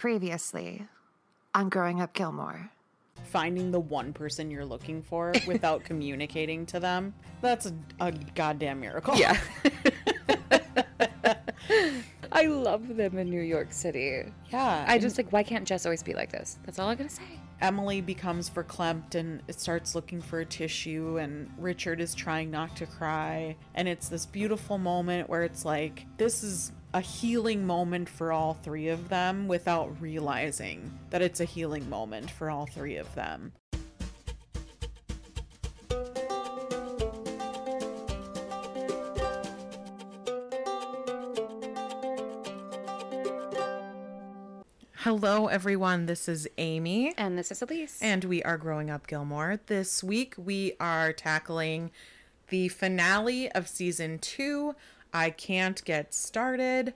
Previously, on Growing Up Gilmore. Finding the one person you're looking for without communicating to them, that's a, a goddamn miracle. Yeah. I love them in New York City. Yeah. I just like, why can't Jess always be like this? That's all I gotta say. Emily becomes verklempt and it starts looking for a tissue, and Richard is trying not to cry. And it's this beautiful moment where it's like, this is a healing moment for all three of them without realizing that it's a healing moment for all three of them. Hello, everyone. This is Amy. And this is Elise. And we are growing up Gilmore. This week we are tackling the finale of season two. I can't get started.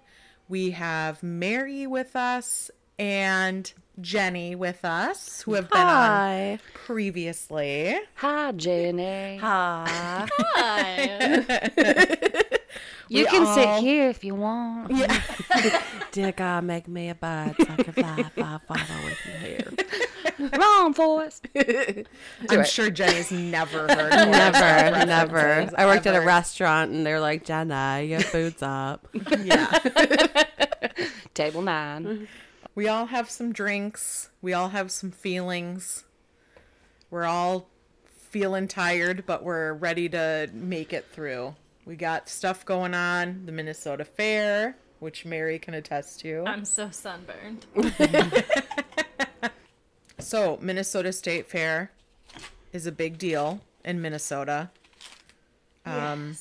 We have Mary with us and Jenny with us, who have been on previously. Hi, Jenny. Hi. Hi. You We can all- sit here if you want. Yeah. Dear God, make me a bird so I can fly far, far away from here. Wrong, Forrest. I'm it. sure Jenny's never heard Forrest Never, never. I worked at a restaurant and they're like, Jenna, your food's up. Yeah. Table nine. We all have some drinks. We all have some feelings. We're all feeling tired, but we're ready to make it through. We got stuff going on, the Minnesota Fair, which Mary can attest to. I'm so sunburned. So, Minnesota State Fair is a big deal in Minnesota. Um,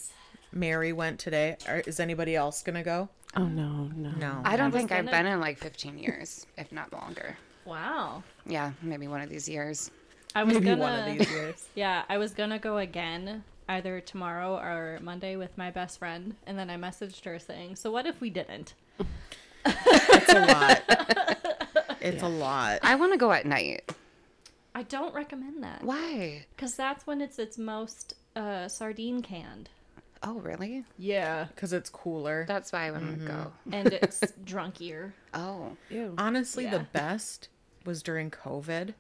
Mary went today. Are, is anybody else going to go? Oh, no, no. No. I don't was think I've been in like 15 years, if not longer. Wow. Yeah, maybe one of these years. I was Maybe gonna. one of these years. Yeah, I was gonna go again either tomorrow or Monday with my best friend, and then I messaged her saying, "So what if we didn't?" It's a lot. It's a lot. I want to go at night. I don't recommend that Why? because that's when it's its most uh, sardine canned. Oh, really? Yeah, Because it's cooler. That's why I want to go. and it's drunkier. Oh. Ew. Honestly, the best was during COVID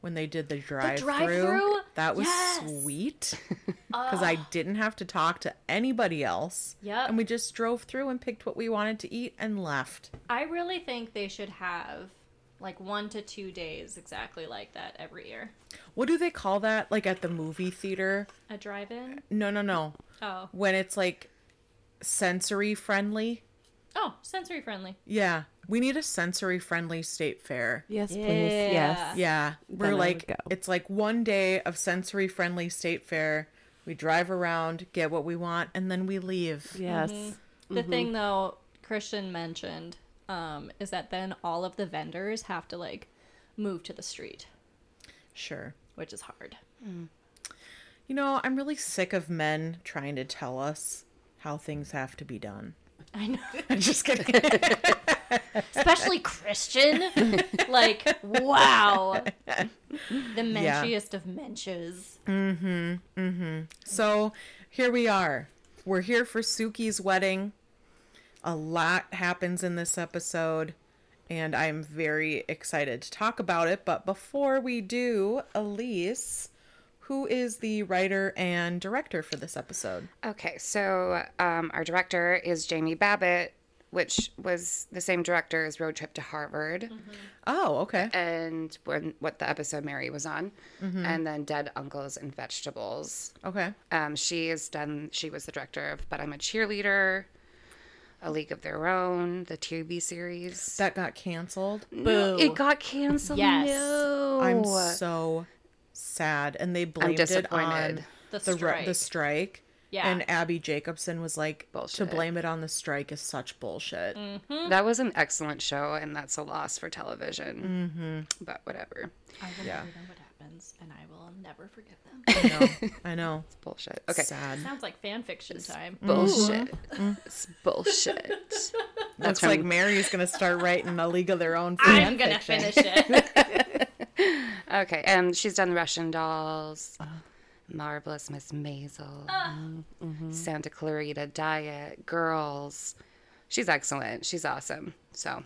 when they did the drive-through. drive-through? That was Yes. sweet because I didn't have to talk to anybody else. Yeah. And we just drove through and picked what we wanted to eat and left. I really think they should have like one to two days exactly like that every year. What do they call that? Like at the movie theater? A drive-in. No, no, no. Oh, When it's like sensory friendly. oh, sensory friendly. Yeah. We need a sensory friendly state fair. Yes, please. Yeah. Yes. Yeah, we're Then like it's like one day of sensory friendly state fair. We drive around, get what we want, and then we leave. Yes. Mm-hmm. The thing mm-hmm. though, Christian mentioned, um, is that then all of the vendors have to like move to the street, Sure. which is hard. You know, I'm really sick of men trying to tell us how things have to be done. I know, I'm just kidding. especially Christian. like, wow, the menchiest of menches. Mm-hmm. Mm-hmm. So here we are. We're here for Sookie's wedding. A lot happens in this episode, and I'm very excited to talk about it. But before we do, Elise, who is the writer and director for this episode? Okay, so um, our director is Jamie Babbitt, which was the same director as Road Trip to Harvard, Oh, okay. and when what the episode Mary was on, and then Dead Uncles and Vegetables. Okay. Um, she has done. She was the director of But I'm a Cheerleader, A League of Their Own, the TV series. That got canceled. Boo. it got canceled. Yes. No. I'm so sad. And they blamed it disappointed. on The the, ri- strike. the strike. Yeah. And Abbi Jacobson was like, Bullshit. to blame it on the strike is such bullshit. That was an excellent show, and that's a loss for television. Mm-hmm. But whatever. I will Yeah. never know what happens, and I will never forgive them. I know. I know. It's bullshit. Okay. Sad. Sounds like fan fiction time. Bullshit. It's mm-hmm. bullshit. Looks from- like Mary's going to start writing a League of Their Own I'm gonna fiction. finish it. Okay, and she's done Russian Dolls, uh. Marvelous Miss Maisel, mm-hmm. Santa Clarita Diet, Girls. She's excellent. She's awesome. So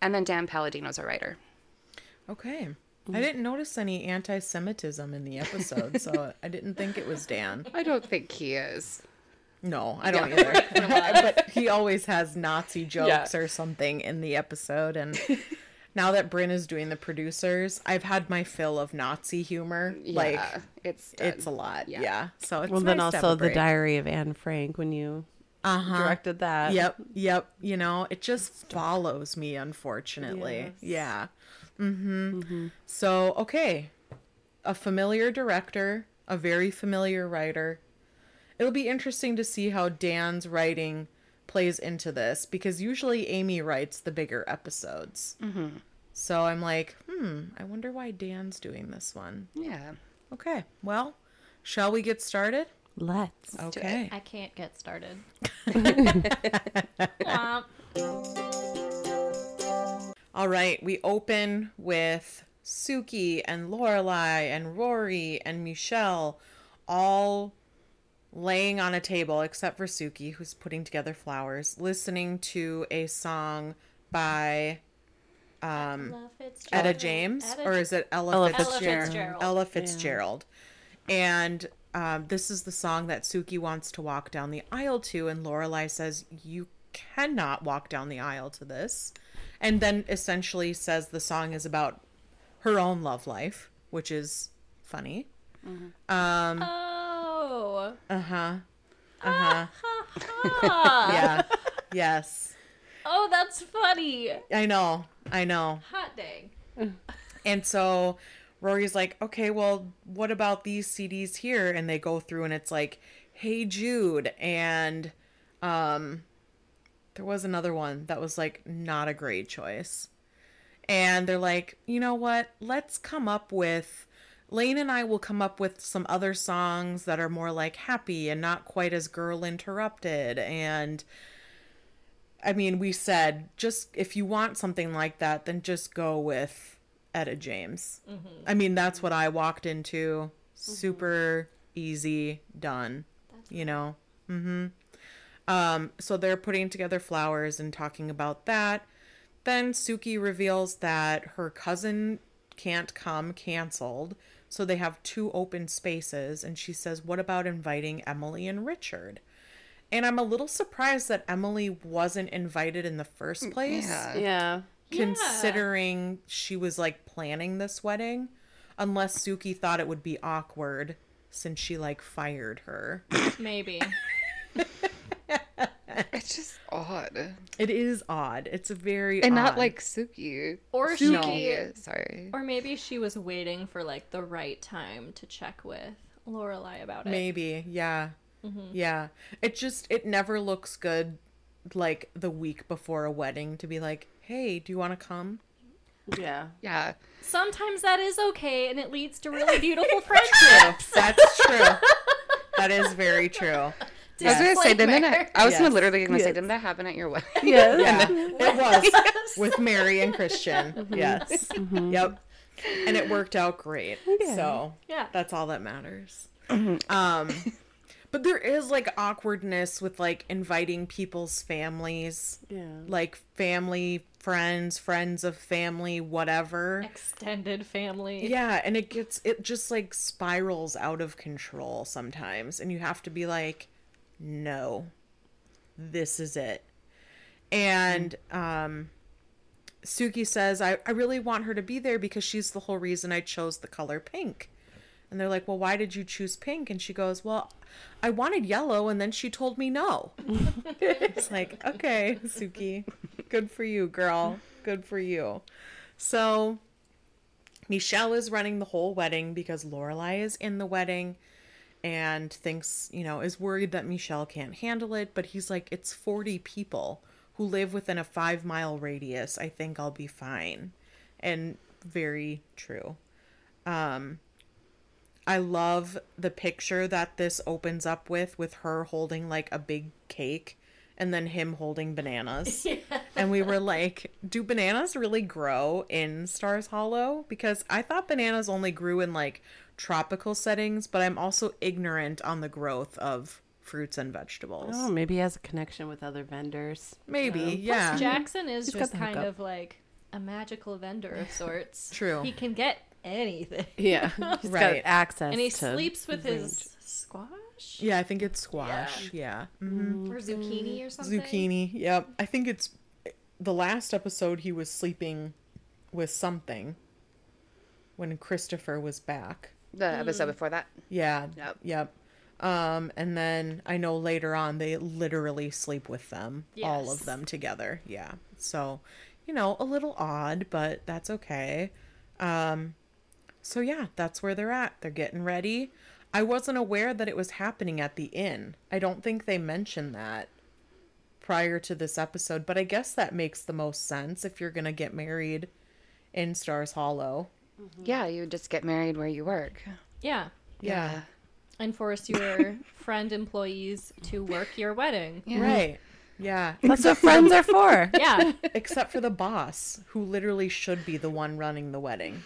And then Dan Palladino's a writer. Okay. I didn't notice any anti Semitism in the episode, so I didn't think it was Dan. I don't think he is. No, I don't either. but he always has Nazi jokes Yeah. or something in the episode. And now that Bryn is doing the producers, I've had my fill of Nazi humor. Like, Yeah, it's it's a lot. Yeah. Yeah. So it's Well, then nice to have also the. Diary of Anne Frank when you Uh-huh. directed that. Yep, yep. You know, it just follows me, unfortunately. Yes. Yeah. Mm-hmm. So, okay. A familiar director, a very familiar writer. It'll be interesting to see how Dan's writing plays into this because usually Amy writes the bigger episodes. Mm-hmm. So I'm like, hmm, I wonder why Dan's doing this one. Yeah. Okay, well, shall we get started? Let's. Okay. I can't get started. Womp. All right, we open with Sookie and Lorelai and Rory and Michel all laying on a table, except for Sookie, who's putting together flowers, listening to a song by Ella Etta Fitzgerald. James, Etta or is it Ella, Ella Fitzgerald? Ella Fitzgerald. Ella Fitzgerald. And um, this is the song that Sookie wants to walk down the aisle to, and Lorelai says, "You cannot walk down the aisle to this," and then essentially says the song is about her own love life, which is funny. Oh. Uh huh. Uh huh. Ah. yeah. Yes. Oh, that's funny. I know. I know. Hot dang. And so Rory's like, okay, well, what about these CDs here? And they go through and it's like, Hey Jude. And um, there was another one that was like not a great choice. And they're like, you know what? Let's come up with. Lane and I will come up with some other songs that are more like happy and not quite as girl interrupted. And I mean, we said just if you want something like that, then just go with Etta James. I mean, that's what I walked into. Super easy, done. you know. Mm-hmm. Um, so they're putting together flowers and talking about that. Then Sookie reveals that her cousin can't come, canceled. So they have two open spaces, and she says, "What about inviting Emily and Richard?" And I'm a little surprised that Emily wasn't invited in the first place Yeah. Yeah. considering she was like planning this wedding unless Sookie thought it would be awkward since she like fired her. Maybe. It's just odd. It is odd. It's a very And not like Sookie. Or she. Sookie. Sorry. Or maybe she was waiting for like the right time to check with Lorelai about it. maybe yeah. Mm-hmm. Yeah. It just it never looks good like the week before a wedding to be like, "Hey, do you want to come?" Yeah. Yeah. Sometimes that is okay, and it leads to really beautiful friendships. That's true. that is very true. I was gonna say, didn't it, I was gonna literally gonna say, didn't that happen at your wedding? Yes. Yeah, it was with Mary and Christian. Yes. Yep. And it worked out great. So Yeah. that's all that matters. um, but there is like awkwardness with like inviting people's families, Yeah. like family, friends, friends of family, whatever. Extended family. Yeah, and it gets it just like spirals out of control sometimes, and you have to be like, no, this is it. And um, Sookie says, I, I really want her to be there because she's the whole reason I chose the color pink. And they're like, Well, why did you choose pink? And she goes, Well, I wanted yellow, and then she told me no. it's like, Okay, Suki, good for you, girl. Good for you. So Michel is running the whole wedding because Lorelai is in the wedding and thinks, you know, is worried that Michel can't handle it, but he's like, it's 40 people who live within a five mile radius. I think I'll be fine. And very true. Um, I love the picture that this opens up with, with her holding like a big cake and then him holding bananas. And we were like, do bananas really grow in Stars Hollow? Because I thought bananas only grew in like tropical settings, but I'm also ignorant on the growth of fruits and vegetables. Oh, maybe he has a connection with other vendors. Maybe, Um, yeah. Jackson is He's just kind of like a magical vendor of sorts. True. He can get anything. Yeah, he's Right. got access. And he to sleeps with range. his squash? Yeah, I think it's squash. Yeah. hmm Or zucchini or something? Zucchini. Yep. I think it's the last episode he was sleeping with something when Christopher was back. The episode before that. Yeah. Yep. Yep. Um, and then I know later on they literally sleep with them, all of them together. Yeah. So, you know, a little odd, but that's okay. Um, so yeah, that's where they're at. They're getting ready. I wasn't aware that it was happening at the inn. I don't think they mentioned that prior to this episode, but I guess that makes the most sense if you're gonna get married in Stars Hollow. Yeah, you would just get married where you work. Yeah. Yeah. And force your friend employees to work your wedding. Right. Yeah. That's what friends are for. Yeah. Except for the boss, who literally should be the one running the wedding,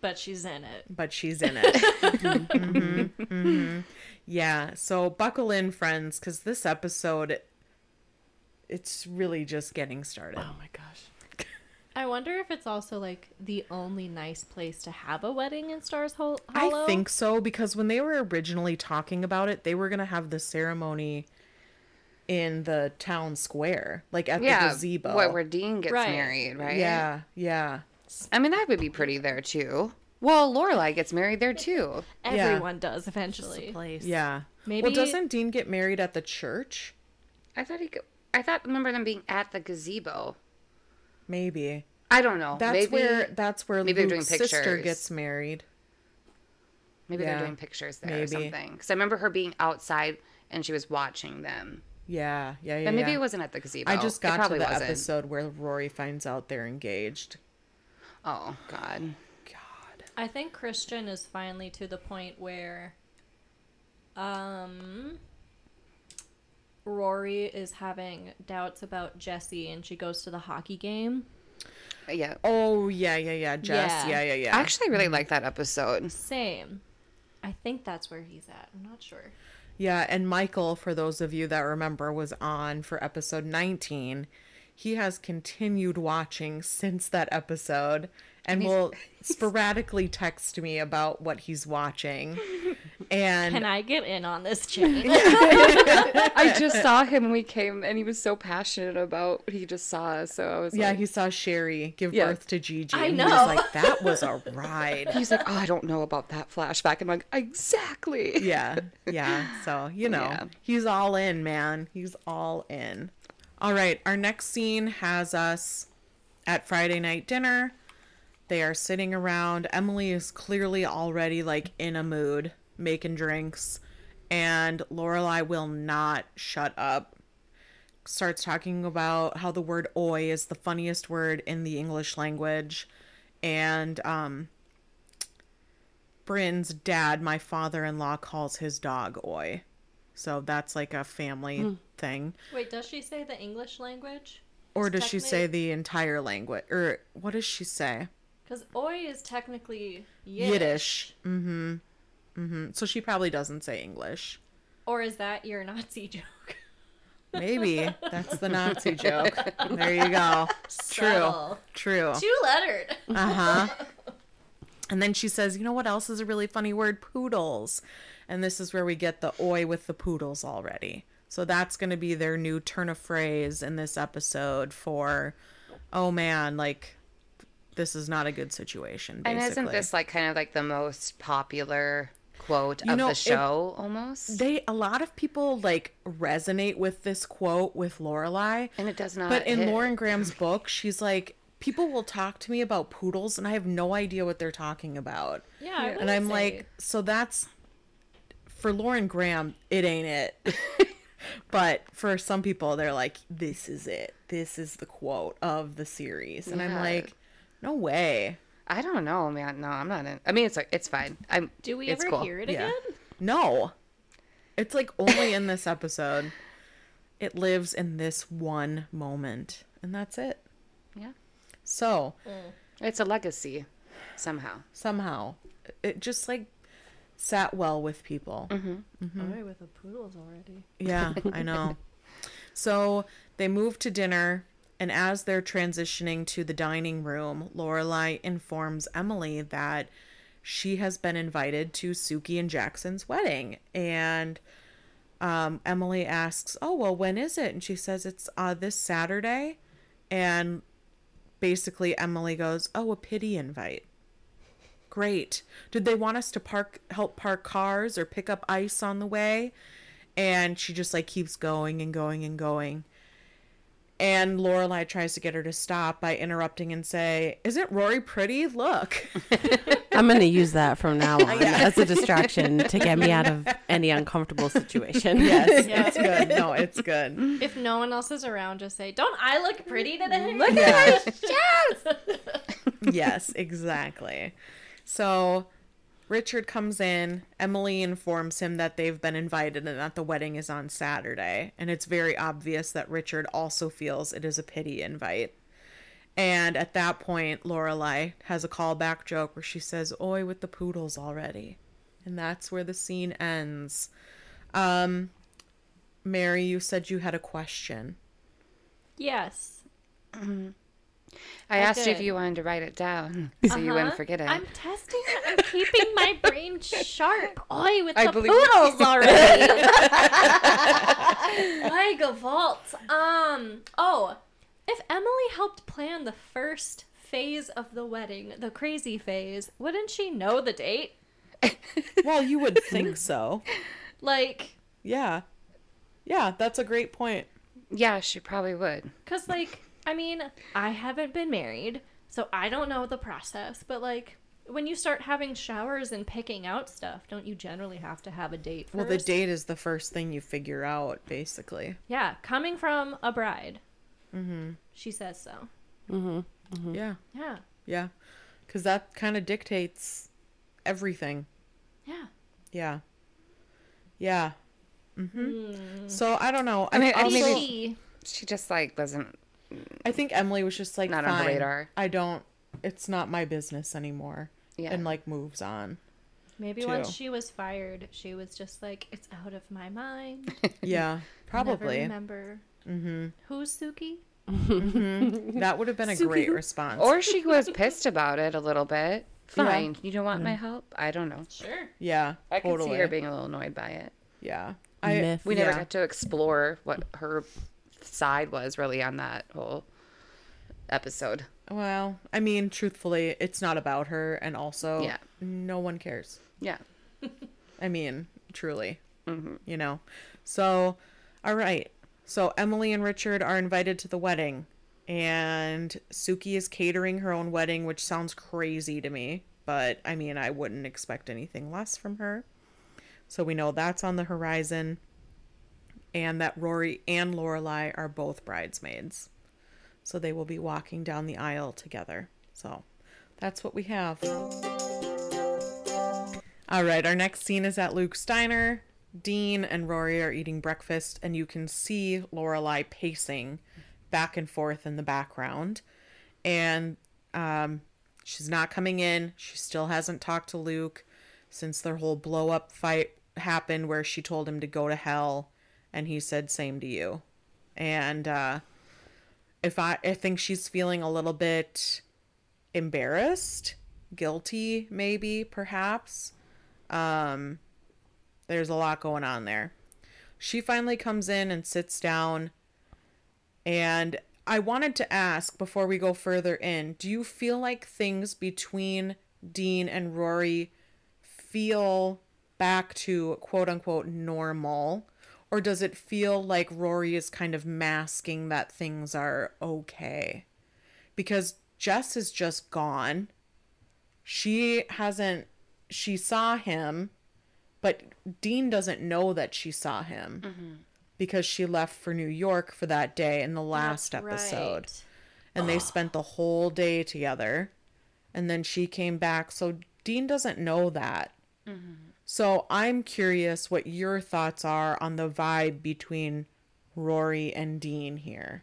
but she's in it. but she's in it. Mhm, mhm. Yeah, so buckle in, friends, because this episode, it's really just getting started. Oh my gosh. I wonder if it's also like the only nice place to have a wedding in Stars Hol- Hollow. I think so, because when they were originally talking about it, they were going to have the ceremony in the town square, like at Yeah, the gazebo. what where Dean gets Right. married, right? Yeah, yeah. I mean that would be pretty there too. Well, Lorelai gets married there too. everyone does eventually. Place. Yeah. Maybe- Well, doesn't Dean get married at the church? I thought he. Go- I thought remember them being at the gazebo. Maybe. I don't know. That's maybe, where that's where maybe they're Luke's doing sister pictures. gets married. maybe yeah, they're doing pictures there maybe. or something. Because I remember her being outside and she was watching them. Yeah, yeah, yeah. But maybe yeah. it wasn't at the gazebo. I just It got to the wasn't. episode where Rory finds out they're engaged. Oh God. God. I think Christian is finally to the point where um Rory is having doubts about Jesse and she goes to the hockey game. Yeah. Oh yeah, yeah, yeah. Jess. Yeah. Yeah, yeah, yeah. I actually really like that episode. Same. I think that's where he's at. I'm not sure. Yeah, and Michael, for those of you that remember, was on for episode 19. He has continued watching since that episode and will sporadically text me about what he's watching. And Can I get in on this chain? I just saw him when we came, and he was so passionate about what he just saw. So I was yeah, like, he saw Sherry give Yeah. birth to Gigi. I and know. He was like, that was a ride. he's like, oh, I don't know about that flashback. And I'm like, exactly. yeah, yeah. So, you know, Yeah. he's all in, man. He's all in. All right, our next scene has us at Friday night dinner. They are sitting around. Emily is clearly already like in a mood, making drinks, and Lorelai will not shut up. Starts talking about how the word "oi" is the funniest word in the English language, and um, Bryn's dad, my father-in-law, calls his dog "oi," so that's like a family thing. Wait, does she say the English language? Or does she say the entire language? Or what does she say? Because oi is technically Yiddish. Yiddish. Mm-hmm. Mm-hmm. So she probably doesn't say English. Or is that your Nazi joke? Maybe that's the Nazi joke. There you go. True. True. Two lettered. Uh huh. And then she says, "You know what else is a really funny word? Poodles." And this is where we get the "oi" with the poodles already. So that's going to be their new turn of phrase in this episode for, oh man, like this is not a good situation. Basically. And isn't this like kind of like the most popular quote You of know, the it- show almost? they a lot of people like resonate with this quote with Lorelai. and it does not. But in hit. Lauren Graham's book, she's like, people will talk to me about poodles, and I have no idea what they're talking about. Yeah, and I'm say- like, so that's for Lauren Graham, it ain't it. but for some people, they're like, this is it. This is the quote of the series, and I'm like, no way. I don't know, man. No, I'm not in. I mean, it's like it's fine. I'm. Do we it's ever cool. hear it Yeah. again? No. It's like only in this episode. It lives in this one moment, and that's it. Yeah, So, mm. it's a legacy somehow. somehow, it just like sat well with people. Mm-hmm. Mm-hmm. Boy, with the poodles already. Yeah, I know. So they move to dinner, and as they're transitioning to the dining room, Lorelai informs Emily that she has been invited to Sookie and Jackson's wedding. And um, Emily asks, "Oh well, when is it?" And she says it's uh, this Saturday. And basically, Emily goes, "Oh, a pity invite." Great. Did they want us to park, help park cars, or pick up ice on the way? and she just like keeps going and going and going. And Lorelai tries to get her to stop by interrupting and say, "Isn't Rory pretty? Look." I'm going to use that from now on as a distraction to get me out of any uncomfortable situation. yes, Yeah. it's good. No, it's good. If no one else is around, just say, "Don't I look pretty today?" Look at my chest. yes, exactly. So Richard comes in. Emily informs him that they've been invited and that the wedding is on Saturday. And it's very obvious that Richard also feels it is a pity invite. And at that point, Lorelai has a callback joke where she says, Oi with the poodles already. And that's where the scene ends. Um, Mary, you said you had a question. Yes. I asked you if you wanted to write it down so you wouldn't Uh-huh. forget it. I'm testing it. I'm keeping my brain sharp. Oi, with I the believe you. poodles already. Oi, Gevalt. Um. Oh, if Emily helped plan the first phase of the wedding, the crazy phase, wouldn't she know the date? Well, you would think so. Like, Yeah. Yeah, that's a great point. yeah, she probably would. cause like, I mean, I haven't been married, so I don't know the process. But like, when you start having showers and picking out stuff, don't you generally have to have a date first? Well, the date is the first thing you figure out, basically. Yeah, coming from a bride. Mm-hmm. She says so. Yeah, Yeah. yeah. Because that kind of dictates everything. Yeah. Yeah. Yeah. hmm So I don't know. I, I mean, also, maybe- Maybe. She just like wasn't. I think Emily was just like, Not on her Fine, radar." I don't. It's not my business anymore. Yeah. And like moves on. Maybe too. once she was fired, she was just like, it's out of my mind. Yeah, Never probably. remember. Mm-hmm. Who's Sookie? That would have been a great response. Or she was pissed about it a little bit. Fine. You don't want my help? I don't know. Sure. yeah, I can totally. see her being a little annoyed by it. yeah. I, Myth. We never Yeah. got to explore what her side was really on that whole episode. Well, I mean, truthfully, it's not about her, and also, Yeah. no one cares. Yeah. I mean, truly, mm-hmm. you know. So, all right. So Emily and Richard are invited to the wedding, and Sookie is catering her own wedding, which sounds crazy to me, but I mean, I wouldn't expect anything less from her. So we know that's on the horizon, and that Rory and Lorelai are both bridesmaids. So they will be walking down the aisle together. So that's what we have. All right, our next scene is at Luke's diner. Dean and Rory are eating breakfast, and you can see Lorelai pacing back and forth in the background. And um, she's not coming in. She still hasn't talked to Luke since their whole blow up fight happened, where she told him to go to hell, and he said, "Same to you." And uh, if I, I think she's feeling a little bit embarrassed, guilty, maybe, perhaps. Um, there's a lot going on there. She finally comes in and sits down. And I wanted to ask before we go further in do you feel like things between Dean and Rory feel back to quote unquote normal? Or does it feel like Rory is kind of masking that things are okay? Because Jess is just gone. She hasn't, she saw him, but Dean doesn't know that she saw him mm-hmm. because she left for New York for that day in the last That's episode. right. And they spent the whole day together. And then she came back. So Dean doesn't know that. Mm-hmm. So I'm curious what your thoughts are on the vibe between Rory and Dean here.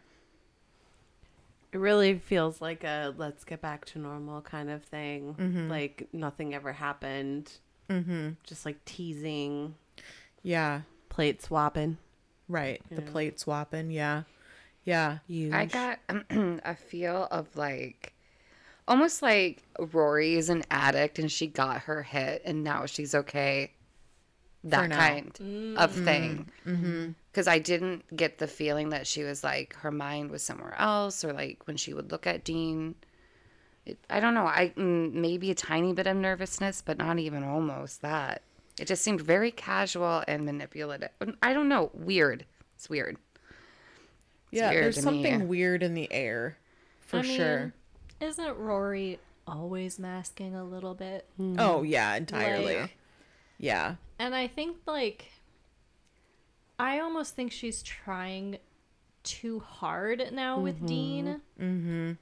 It really feels like a let's get back to normal kind of thing. Mm-hmm. Like nothing ever happened. Mm-hmm. Just like teasing, Yeah. plate swapping. Right. The plate swapping. Yeah. Yeah. Huge. I got a feel of like almost like Rory is an addict and she got her hit and now she's okay. That kind of mm. thing. Mm-hmm. Because I didn't get the feeling that she was like her mind was somewhere else or like when she would look at Dean. It, I don't know. I mm, maybe a tiny bit of nervousness, but not even almost that. It just seemed very casual and manipulative. Mm, I don't know. Weird. It's weird. Yeah. weird There's something me. weird in the air. For I mean, sure. Isn't Rory always masking a little bit? Oh, yeah. Entirely. Like- yeah. And I think like I almost think she's trying too hard now with Dean. Mm-hmm.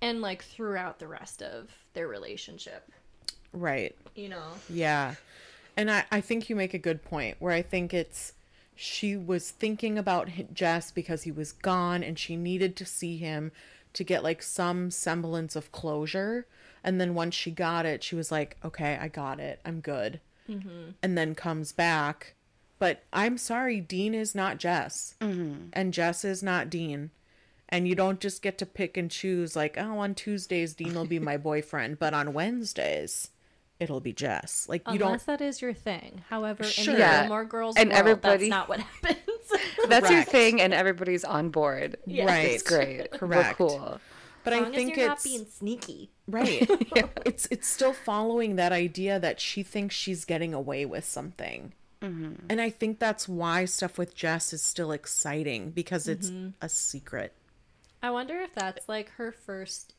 And like throughout the rest of their relationship, Right. you know. Yeah. And I, I think you make a good point where I think it's she was thinking about Jess because he was gone and she needed to see him to get like some semblance of closure. And then once she got it, she was like, okay, I got it. I'm good. Mm-hmm. And then comes back. But I'm sorry, Dean is not Jess. Mm-hmm. And Jess is not Dean. And you don't just get to pick and choose, like, oh, on Tuesdays, Dean will be my boyfriend, but on Wednesdays, it'll be Jess. Like, you Unless don't. that is your thing. However, Sure. in the Yeah. Gilmore Girls And world, everybody- that's not what happens. That's your thing, and everybody's on board. Right. It's great. Correct. We're cool. But as I think as you're it's not being sneaky. right. It's it's still following that idea that she thinks she's getting away with something. Mm-hmm. And I think that's why stuff with Jess is still exciting because it's mm-hmm. a secret. I wonder if that's like her first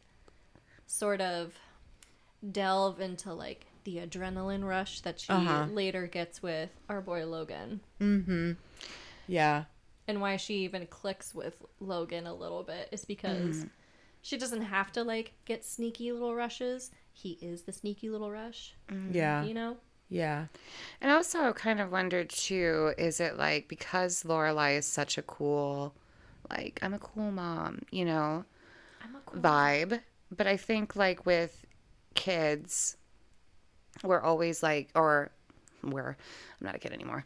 sort of delve into like the adrenaline rush that she Uh-huh. later gets with our boy Logan. Hmm. Yeah. And why she even clicks with Logan a little bit is because she doesn't have to like get sneaky little rushes. He is the sneaky little rush, Yeah. you know? Yeah. And I also kind of wondered too, is it like because Lorelai is such a cool, like I'm a cool mom, you know, I'm a cool vibe. But I think like with kids, we're always like, or we're, I'm not a kid anymore.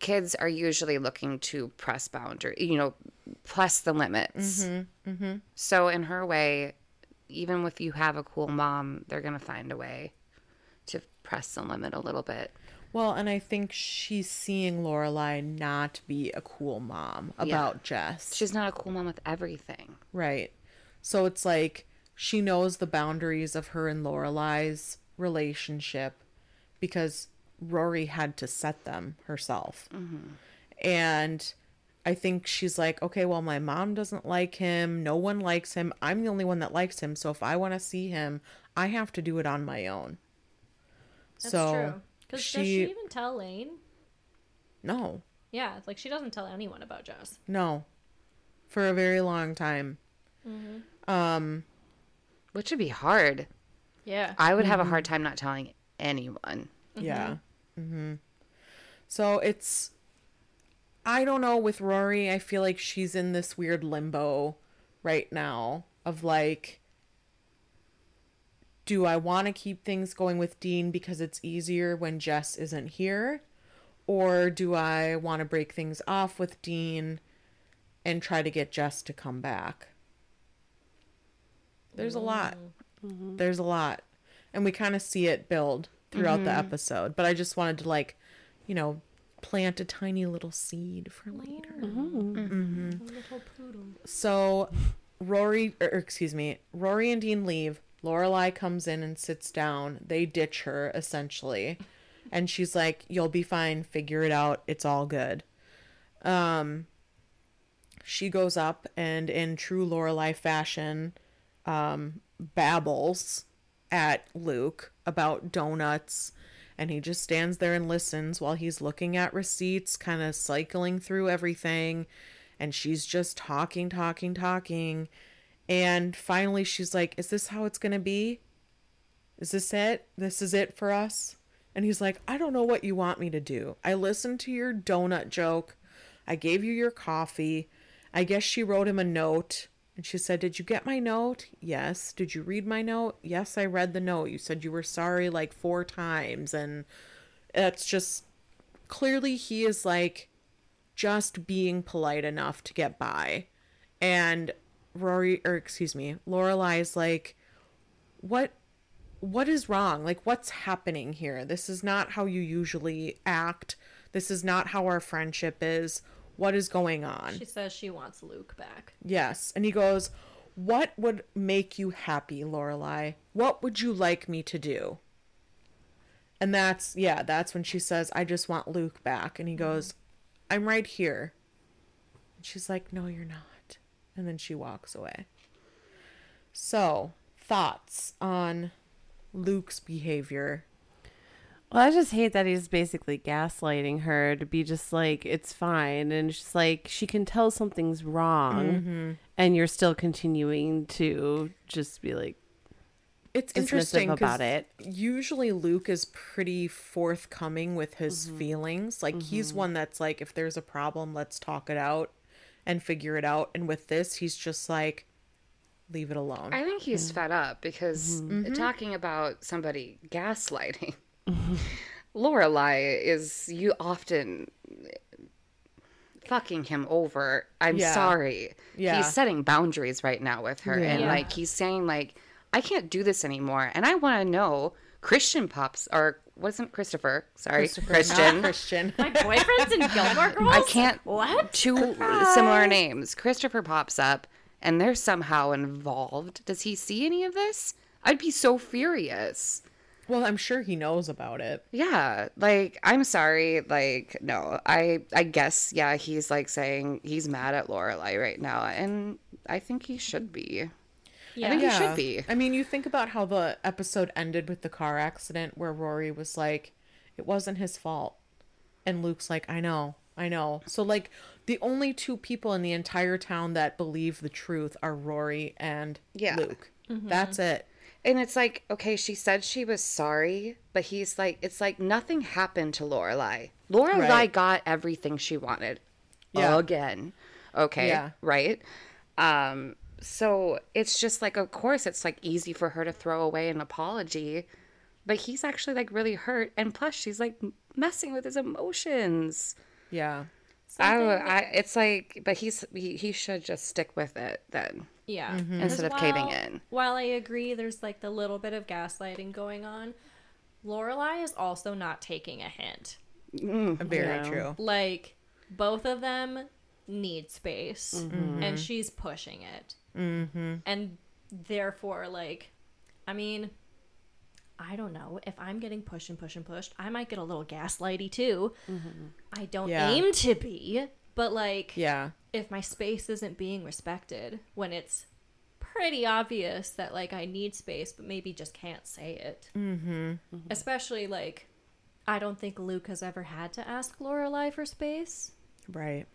Kids are usually looking to press boundary, you know, press the limits. Mm-hmm, mm-hmm. So in her way, even if you have a cool mom, they're gonna find a way to press the limit a little bit. Well, and I think she's seeing Lorelai not be a cool mom about Jess. She's not a cool mom with everything. Right. So it's like she knows the boundaries of her and Lorelai's relationship because Rory had to set them herself. And I think she's like, okay, well, my mom doesn't like him. No one likes him. I'm the only one that likes him. So if I want to see him, I have to do it on my own. That's so true. Because does she even tell Lane? no, Yeah, like she doesn't tell anyone about Jess. no, for a very long time. Um, Which would be hard. Yeah. I would have a hard time not telling anyone. Yeah. hmm So it's, I don't know, with Rory, I feel like she's in this weird limbo right now of like, do I want to keep things going with Dean because it's easier when Jess isn't here? Or do I want to break things off with Dean and try to get Jess to come back? There's a lot. Mm-hmm. Mm-hmm. There's a lot. And we kind of see it build throughout the mm-hmm. episode. But I just wanted to, like, you know, plant a tiny little seed for oh, later. Little poodle. So Rory, or excuse me, Rory and Dean leave. Lorelai comes in and sits down. They ditch her essentially, and she's like, "You'll be fine. Figure it out. It's all good." Um, she goes up and, in true Lorelai fashion, um, babbles at Luke about donuts. And he just stands there and listens while he's looking at receipts, kind of cycling through everything. And she's just talking, talking, talking. And finally, she's like, Is this how it's going to be? Is this it? This is it for us? And he's like, I don't know what you want me to do. I listened to your donut joke. I gave you your coffee. I guess she wrote him a note And she said, Did you get my note? Yes. Did you read my note? Yes, I read the note. You said you were sorry like four times. And it's just clearly he is like just being polite enough to get by. And Rory, or excuse me, Lorelai is like, What what is wrong? Like, what's happening here? This is not how you usually act. This is not how our friendship is. What is going on? She says she wants Luke back. Yes. And he goes, What would make you happy, Lorelai? What would you like me to do? And that's, yeah, that's when she says, I just want Luke back. And he mm-hmm. goes, I'm right here. And she's like, No, you're not. And then she walks away. So, thoughts on Luke's behavior? Well, I just hate that he's basically gaslighting her to be just like, it's fine. And she's like, she can tell something's wrong. Mm-hmm. And you're still continuing to just be like, It's interesting interesting 'cause about it. Usually, Luke is pretty forthcoming with his mm-hmm. feelings. Like he's mm-hmm. one that's like, if there's a problem, let's talk it out and figure it out. And with this, he's just like, leave it alone. I think he's fed up because talking about somebody gaslighting, Lorelai is you often fucking him over. I'm Yeah. sorry. Yeah. He's setting boundaries right now with her, and like he's saying like I can't do this anymore, and I want to know. Christian pops or wasn't Christopher? Sorry, Christian. Christian. My boyfriend's in Gilmore Girls. I can't. What? Two similar names. Christopher pops up, and they're somehow involved. Does he see any of this? I'd be so furious. Well, I'm sure he knows about it. Yeah, like I'm sorry, like no, I I guess yeah, he's like saying he's mad at Lorelai right now, and I think he should be. Yeah. I think he should be. I mean, you think about how the episode ended with the car accident where Rory was like, it wasn't his fault. And Luke's like, I know, I know. So, like, the only two people in the entire town that believe the truth are Rory and Yeah. Luke. Mm-hmm. That's it. And it's like, okay, she said she was sorry, but he's like, it's like nothing happened to Lorelai. Lorelai Right. got everything she wanted. Yeah. Again. Okay. Yeah. Right. Um, so it's just like, of course, it's like easy for her to throw away an apology, but he's actually like really hurt. And plus, she's like messing with his emotions. Yeah. I, I, it's like, but he's he, he should just stick with it then. Yeah. Mm-hmm. Instead of Because caving in. While I agree there's like the little bit of gaslighting going on, Lorelai is also not taking a hint. Very Yeah. true. Like both of them need space and she's pushing it. Mm-hmm. And therefore like I mean I don't know. If I'm getting pushed and pushed and pushed, I might get a little gaslighty too. I don't Yeah. aim to be, but like Yeah. if my space isn't being respected when it's pretty obvious that like I need space but maybe just can't say it. Mm-hmm. mm-hmm. Especially like I don't think Luke has ever had to ask Lorelai for space. Right.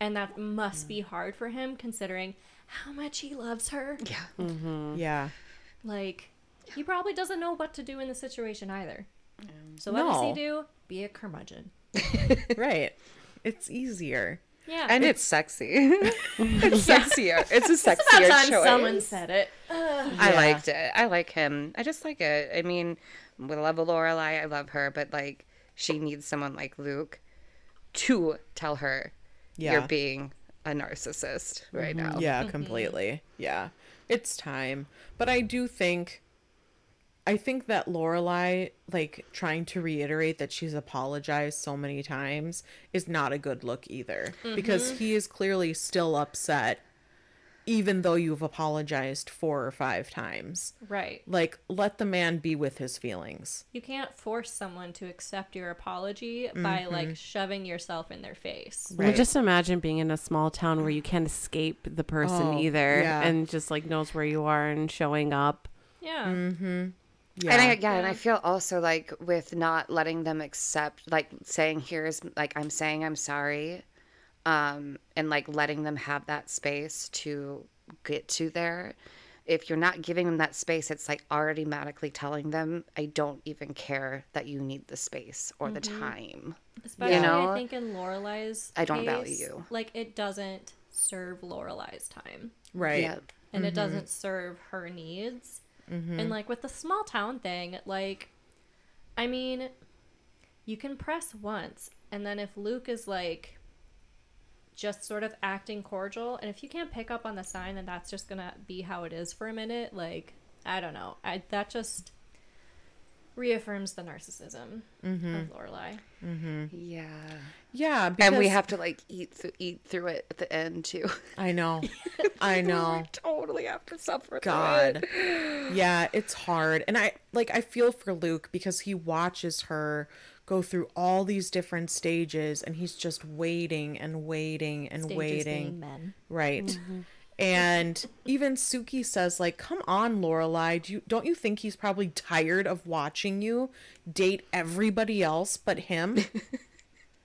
And that must mm. be hard for him considering how much he loves her. Yeah. Mm-hmm. Yeah. Like he probably doesn't know what to do in the situation either. So what does he do? Be a curmudgeon. right. It's easier. Yeah. And it's sexy. it's sexier. It's a it's about sexier time choice. someone said it. I liked it. I like him. I just like it. I mean, we love Lorelai. I love her, but like, she needs someone like Luke to tell her Yeah. you're being a narcissist right mm-hmm. now. Yeah, mm-hmm. completely. Yeah. It's time. But I do think I think that Lorelai, like trying to reiterate that she's apologized so many times, is not a good look either. Mm-hmm. Because he is clearly still upset, even though you've apologized four or five times. Right. Like, let the man be with his feelings. You can't force someone to accept your apology by mm-hmm. like shoving yourself in their face. Well, just imagine being in a small town where you can't escape the person Oh, either yeah. and just like knows where you are and showing up. Yeah. Mm-hmm. Yeah. And I, yeah, and I feel also like with not letting them accept, like saying, here's, like, I'm saying I'm sorry, um, and like letting them have that space to get to there. If you're not giving them that space, it's like automatically telling them, I don't even care that you need the space or the time. Especially, know? I think in Lorelai's I don't case, value you. Like it doesn't serve Lorelai's time Right. Yeah. and it doesn't serve her needs. And like with the small town thing, like I mean, you can press once and then if Luke is like just sort of acting cordial and if you can't pick up on the sign then that's just going to be how it is for a minute, like I don't know. I that just reaffirms the narcissism mm-hmm. of Lorelai. Mm-hmm. Yeah. Yeah. Because, And we have to like eat th- eat through it at the end too. I know. I know. We totally have to suffer. God. It. Yeah, it's hard. And I like I feel for Luke because he watches her go through all these different stages and he's just waiting and waiting and Stages waiting. being men. Right. Mm-hmm. And even Sookie says like, "Come on, Lorelai, do you don't you think he's probably tired of watching you date everybody else but him?"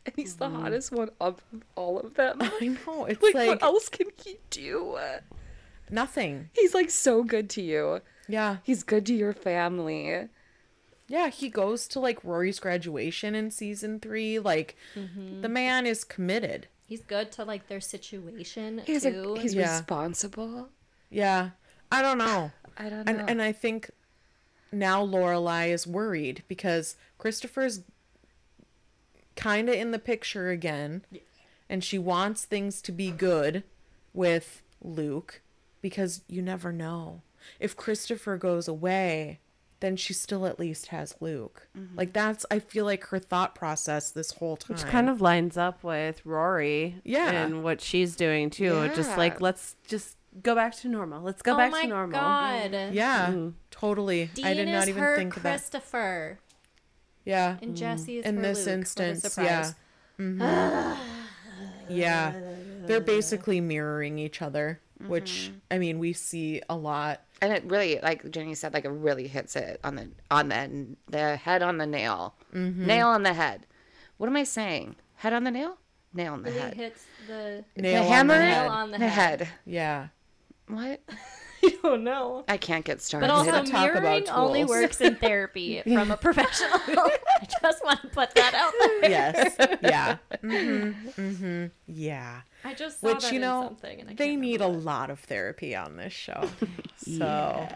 And he's the mm-hmm. hottest one of all of them. I know. It's like, like, what else can he do? Nothing. He's like so good to you. Yeah. He's good to your family. Yeah, he goes to like Rory's graduation in season 3, like mm-hmm. the man is committed. He's good to like their situation He's too. a, he's Yeah. responsible. Yeah. I don't know. I don't know. and and I think now Lorelai is worried because Christopher's kind of in the picture again, and she wants things to be good with Luke because you never know if Christopher goes away. Then she still at least has Luke. Mm-hmm. Like that's I feel like her thought process this whole time. Which kind of lines up with Rory. Yeah. And what she's doing too. Just like, let's just go back to normal. Let's go oh back my to normal. god. yeah, totally. Dean I did not even her think of that. Christopher. Yeah, And Jesse is in her this Luke. What a instance, yeah. surprise. Mm-hmm. Yeah. They're basically mirroring each other, which mm-hmm. I mean, we see a lot. and it really, like Jenny said, like it really hits it on the on the the head on the nail, mm-hmm. nail on the head. What am I saying? Head on the nail, nail on the Really head. hits the Nail the on hammer, the nail on the, the head. head. Yeah. What? Oh no. I can't get started. But also, gonna talk about mirroring only works in therapy from a professional. I just want to put that out there. Yes. Yeah. Mm-hmm. Mm-hmm. Yeah. I just saw Which that you in know, something, and I they can't need a lot of therapy on this show. So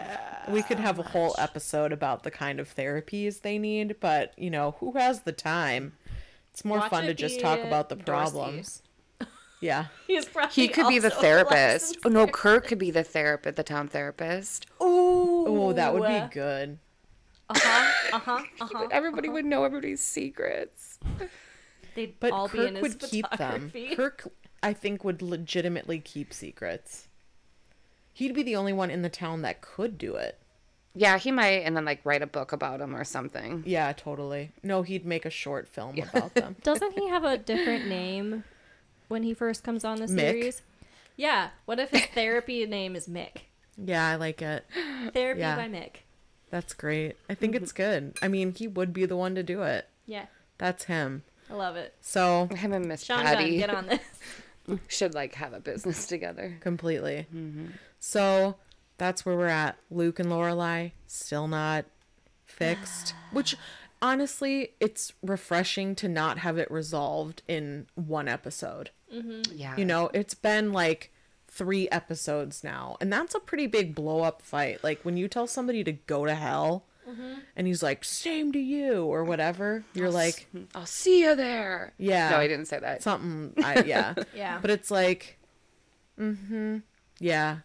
we could have a whole episode about the kind of therapies they need, but you know, who has the time? It's more Watch fun to just talk about the Dorsey. Problems. Yeah. He's probably he could be the also a therapist. licensed Oh no, Kirk could be the therapist, the town therapist. Ooh. Oh, that would be good. Uh huh. Uh huh. Uh huh. Everybody would know everybody's secrets. They'd But all be in Kirk his would keep them. photography. Kirk, I think, would legitimately keep secrets. He'd be the only one in the town that could do it. Yeah, he might, and then like write a book about him or something. Yeah, totally. No, he'd make a short film about them. Doesn't he have a different name when he first comes on the Mick? series? Yeah. What if his therapy name is Mick? Yeah, I like it. Therapy Yeah. by Mick. That's great. I think mm-hmm. it's good. I mean, he would be the one to do it. Yeah. That's him. I love it. So, Him and Miss Sean Gunn, Patty get on this. should like have a business together. completely. Mm-hmm. So, that's where we're at. Luke and Lorelai still not fixed, which honestly, it's refreshing to not have it resolved in one episode. Yeah, You know, it's been like three episodes now, and that's a pretty big blow up fight. Like when you tell somebody to go to hell, and he's like, "Same to you" or whatever, you're like, I'll see you there. "Yeah." No, I didn't say that. Something, I, yeah, Yeah. But it's like, mm-hmm, yeah,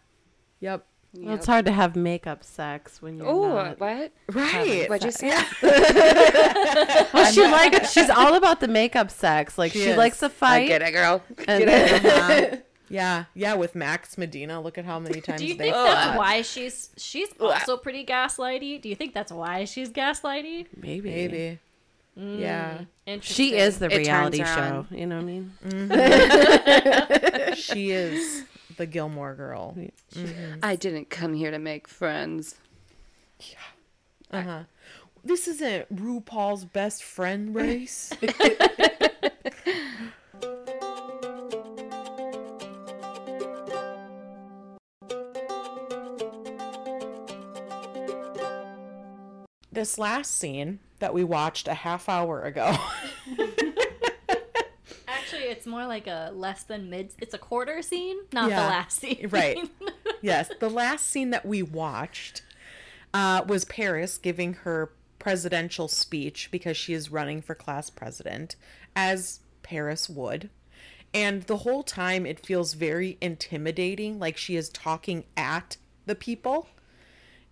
yep, Well, it's hard to have makeup sex when you're Oh, not. what? right. What'd you say? Well, she like she's all about the makeup sex. Like She she, likes to fight. I fight. get it, girl. and Get it. Uh-huh. Yeah, yeah. With Max Medina, look at how many times Do you they think fought. that's why she's she's also pretty gaslighty? Do you think that's why she's gaslighty? maybe. Maybe. Yeah, Interesting. She is the It reality show. on. You know what I mean? she is the Gilmore girl. I didn't come here to make friends. Uh huh. This isn't RuPaul's best friend race. this last scene that we watched a half hour ago. It's more like a less than mid. It's a quarter scene, not Yeah. the last scene. Right. yes, the last scene that we watched uh, was Paris giving her presidential speech because she is running for class president, as Paris would. And the whole time it feels very intimidating, like she is talking at the people.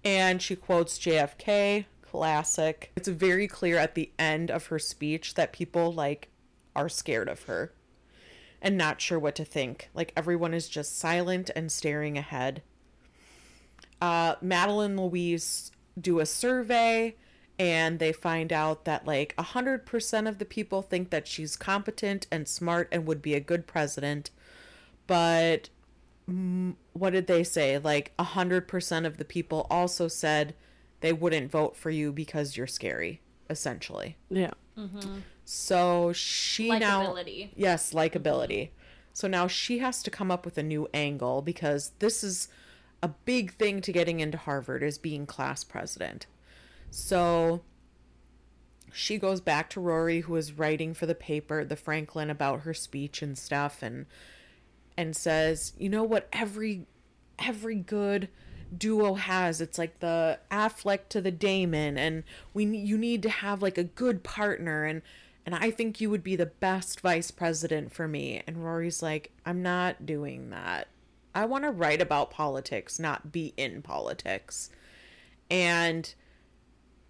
And she quotes JFK, classic. It's very clear at the end of her speech that people like are scared of her and not sure what to think. Like everyone is just silent and staring ahead. Uh, Madeline Louise do a survey and they find out that like a 100% of the people think that she's competent and smart and would be a good president. But mm, what did they say? Like a 100% of the people also said they wouldn't vote for you because you're scary, essentially. Yeah. So she now Yes, likability. So now she has to come up with a new angle because this is a big thing to getting into Harvard is being class president. So she goes back to Rory who is writing for the paper, the Franklin about her speech and stuff and and says, "You know what every every good duo has it's like the affleck to the damon and we you need to have like a good partner and and i think you would be the best vice president for me. And rory's like i'm not doing that. I want to write about politics not be in politics. And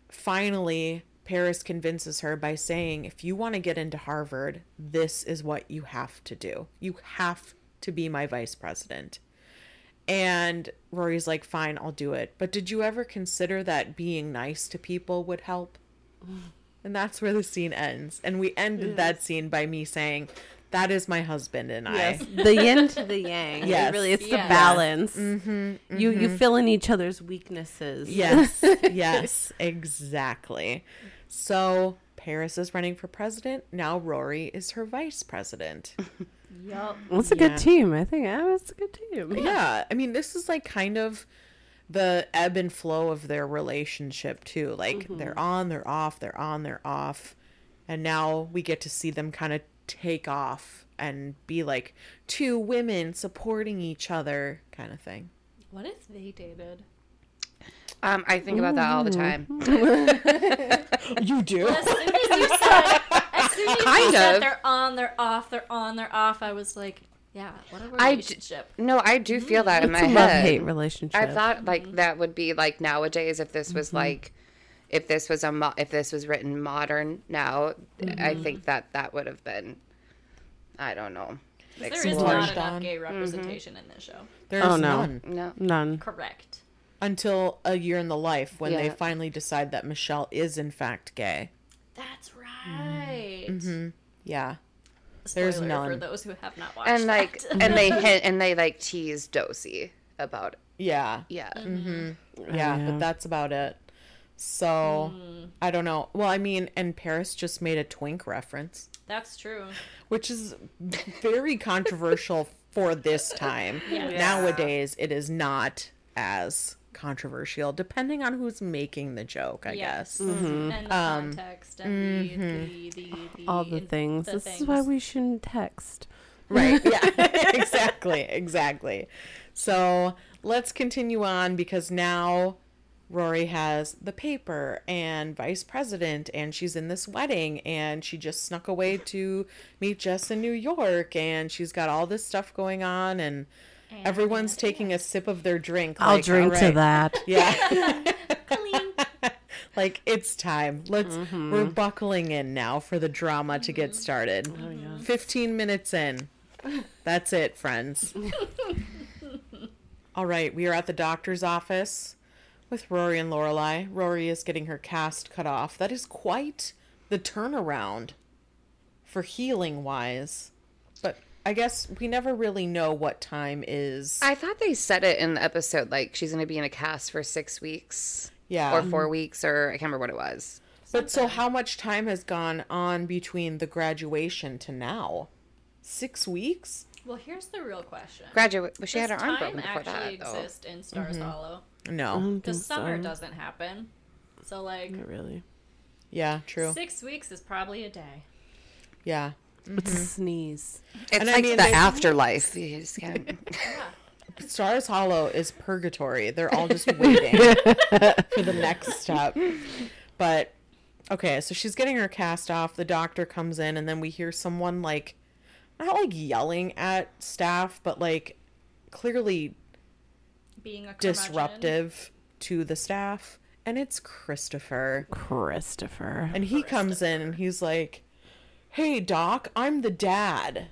finally paris convinces her by saying if you want to get into harvard this is what you have to do. You have to be my vice president. And Rory's like, fine, I'll do it. But did you ever consider that being nice to people would help? And that's where the scene ends. And we ended that scene by me saying, that is my husband and Yes. I. The yin to the yang. Yes. It really, it's the Yeah. balance. Mm-hmm, you you mm-hmm. fill in each other's weaknesses. Yes, yes, exactly. So Paris is running for president. Now Rory is her vice president. Yup. Well, it's a Yeah. good team. I think yeah, it's a good team. yeah i mean this is like kind of the ebb and flow of their relationship too like they're on they're off they're on they're off and now we get to see them kind of take off and be like two women supporting each other kind of thing What if they dated? Um, I think about that all the time. you do As soon as you said, as soon as you Kind said of. they're on, they're off, they're on, they're off, I was like, yeah, what a I d- relationship. No, I do mm-hmm. feel that in It's my a love head. hate relationship. I thought like mm-hmm. that would be like nowadays if this Mm-hmm. was like if this was a mo- if this was written modern now, I Mm-hmm. think that that would have been I don't know. there is explored not enough gay mm-hmm. representation in this show. there's Oh, no. none No. none. Correct. until a year in the life when they finally decide that Michel is in fact gay That's right. yeah Spoiler There's none. for those who have not watched And like that. and they hit and they like tease Dosey about it. yeah Yeah. yeah, Yeah. but that's about it. So Mm. I don't know. Well, I mean, and Paris just made a twink reference, That's true. which is very controversial for this time. Yeah. Nowadays, it is not as controversial, depending on who's making the joke. I Yes. guess. Mm-hmm. Mm-hmm. And the Um, context and the, mm-hmm. the, the, the All the things. the this is why we shouldn't text. Right. Yeah. exactly. Exactly. So let's continue on because now Rory has the paper and vice president, and she's in this wedding, and she just snuck away to meet Jess in New York, and she's got all this stuff going on, and, And everyone's taking a sip of their drink. I'll like, drink "All to that. Yeah. Like it's time. Let's mm-hmm. we're buckling in now for the drama to get started. Oh, yeah. 15 minutes in. That's it, friends. All right, we are at the doctor's office with Rory and Lorelai. Rory is getting her cast cut off. That is quite the turnaround for healing wise. But I guess we never really know what time is. I thought they said it in the episode like she's going to be in a cast for 6 weeks yeah. or 4 weeks or I can't remember what it was. But so how much time has gone on between the graduation to now? Six weeks? Well, here's the real question. Graduate, but she had her arm broken before actually that though. exist in Stars Mm-hmm. Hollow? No. Because summer doesn't happen. So, like, Not really. Yeah, true. six weeks is probably a day. Yeah. It's a mm-hmm. sneeze. It's And I like mean, the they- afterlife. You just can't- Stars Hollow is purgatory. They're all just waiting for the next step. But okay, so she's getting her cast off. The doctor comes in, and then we hear someone like not like yelling at staff, but like clearly Being a disruptive to the staff. And it's Christopher. Christopher. And he comes in and he's like, Hey, Doc, I'm the dad.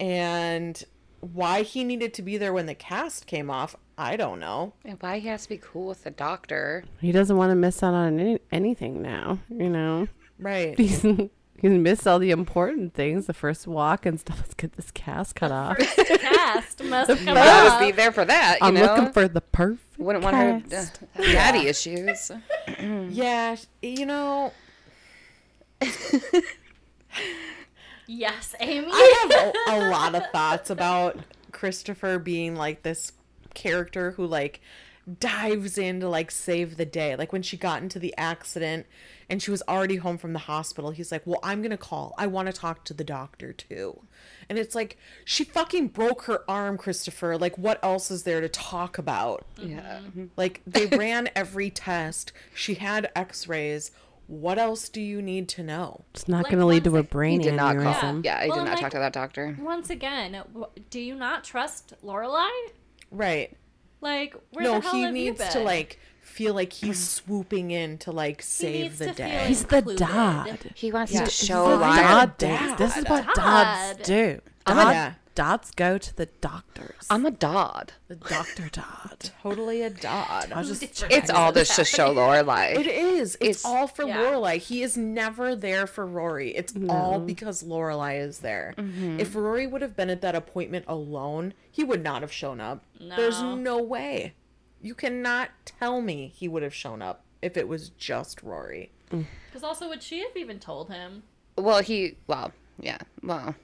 And why he needed to be there when the cast came off, I don't know. And why he has to be cool with the doctor? He doesn't want to miss out on any, anything now, you know? Right. He's, he's missed all the important things, the first walk and stuff. Let's get this cast cut off. Cast must come I'd be there for that. You I'm know, looking for the perfect wouldn't want her cast. uh, daddy issues. Yeah, you know, Yes, Amy. I have a, a lot of thoughts about Christopher being like this character who like dives in to like save the day. Like when she got into the accident and she was already home from the hospital, he's like, "Well, I'm going to call. I want to talk to the doctor too." And it's like she fucking broke her arm, Christopher. Like what else is there to talk about? Yeah. Mm-hmm. Mm-hmm. Like they ran every test. She had x-rays. What else do you need to know? It's not Like, going to lead to a brain He did not call. aneurysm. Yeah, I Well, did not like- talk to that doctor. Once again, do you not trust Lorelai? Right. Like, where no, the hell he have you needs to like feel like he's swooping in to like save the day. He's the dad. He wants Yeah. to show what Ryan. Dodd dad. This is what Dodd. Dodds do. I'm a- Yeah. Dods go to the doctors. I'm a dad. the doctor dad. totally a dad. I was just It's all just to show It Lorelai. Is. It's, It's- all for Yeah. Lorelai. He is never there for Rory. It's all because Lorelai is there. Mm-hmm. If Rory would have been at that appointment alone, he would not have shown up. There's No. no way. You cannot tell me he would have shown up if it was just Rory. Because also, would she have even told him? Well, he. Well, yeah. Well,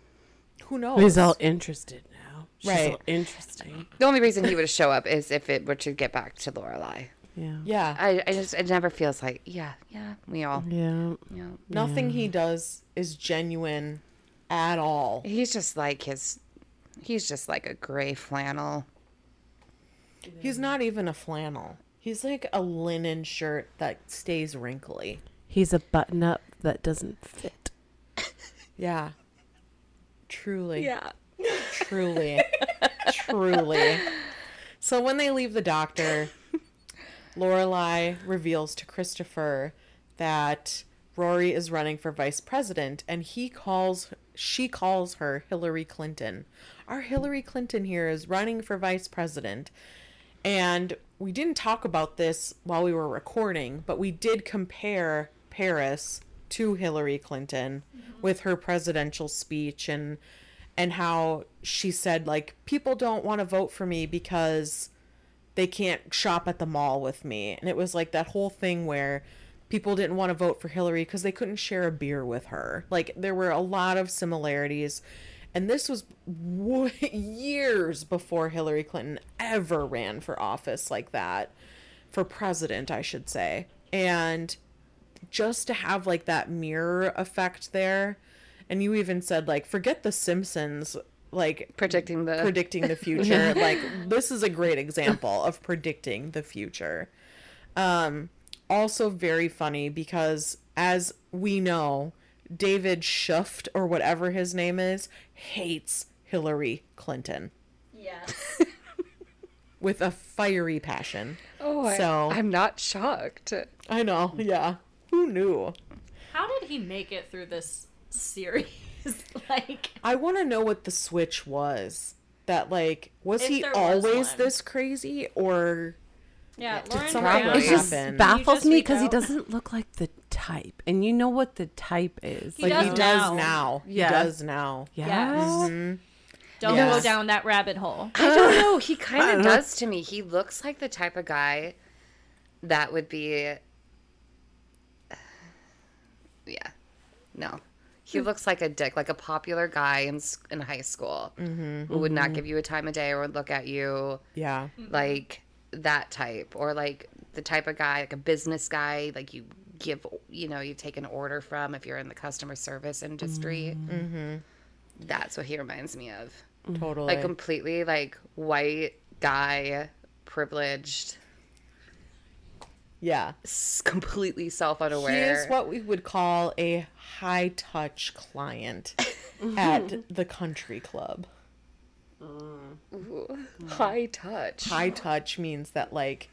Who knows? He's all interested now. She's Right. all interesting. the only reason he would show up is if it were to get back to Lorelai. Yeah. yeah. I, I just it never feels like yeah yeah we all Yeah. you know Nothing he does is genuine at all. he's just like his he's just like a gray flannel. He's not even a flannel. He's like a linen shirt that stays wrinkly. He's a button up that doesn't fit. Yeah. Truly. Yeah. Truly. Truly. So when they leave the doctor, Lorelai reveals to Christopher that Rory is running for vice president and he calls she calls her Hillary Clinton. Our Hillary Clinton here is running for vice president. And we didn't talk about this while we were recording, but we did compare Paris to Hillary Clinton mm-hmm. with her presidential speech and and how she said like people don't want to vote for me because they can't shop at the mall with me. And it was like that whole thing where people didn't want to vote for Hillary because they couldn't share a beer with her. Like there were a lot of similarities. And this was w- years before Hillary Clinton ever ran for office like that, for president, I should say. And just to have like that mirror effect there. And you even said, like, forget The Simpsons, like, Predicting the predicting the future. like this is a great example of predicting the future. Um also very funny because as we know, David Schuft or whatever his name is hates Hillary Clinton Yes. with a fiery passion. oh I, so I'm not shocked. I know, yeah. Who knew? How did he make it through this series? like, I want to know what the switch was. That like was he there was always one. this crazy or yeah, Did Lauren something It just baffles just me because he doesn't look like the type, and you know what the type is. He like does he does now. now. He Yeah. does now. yeah. Mm-hmm. Yes. Don't Yes. go down that rabbit hole. I don't know. He kind of uh-huh. does to me. He looks like the type of guy that would be. Yeah, no. He looks like a dick, like a popular guy in in high school mm-hmm. who would not mm-hmm. give you a time of day or would look at you Yeah. like that type, or like the type of guy, like a business guy, like you give you know you take an order from if you're in the customer service industry. Mm-hmm. That's what he reminds me of. Mm-hmm. Totally. Like completely like white guy, privileged, yeah. completely self unaware. He is what we would call a high touch client at the country club. high touch. High touch means that like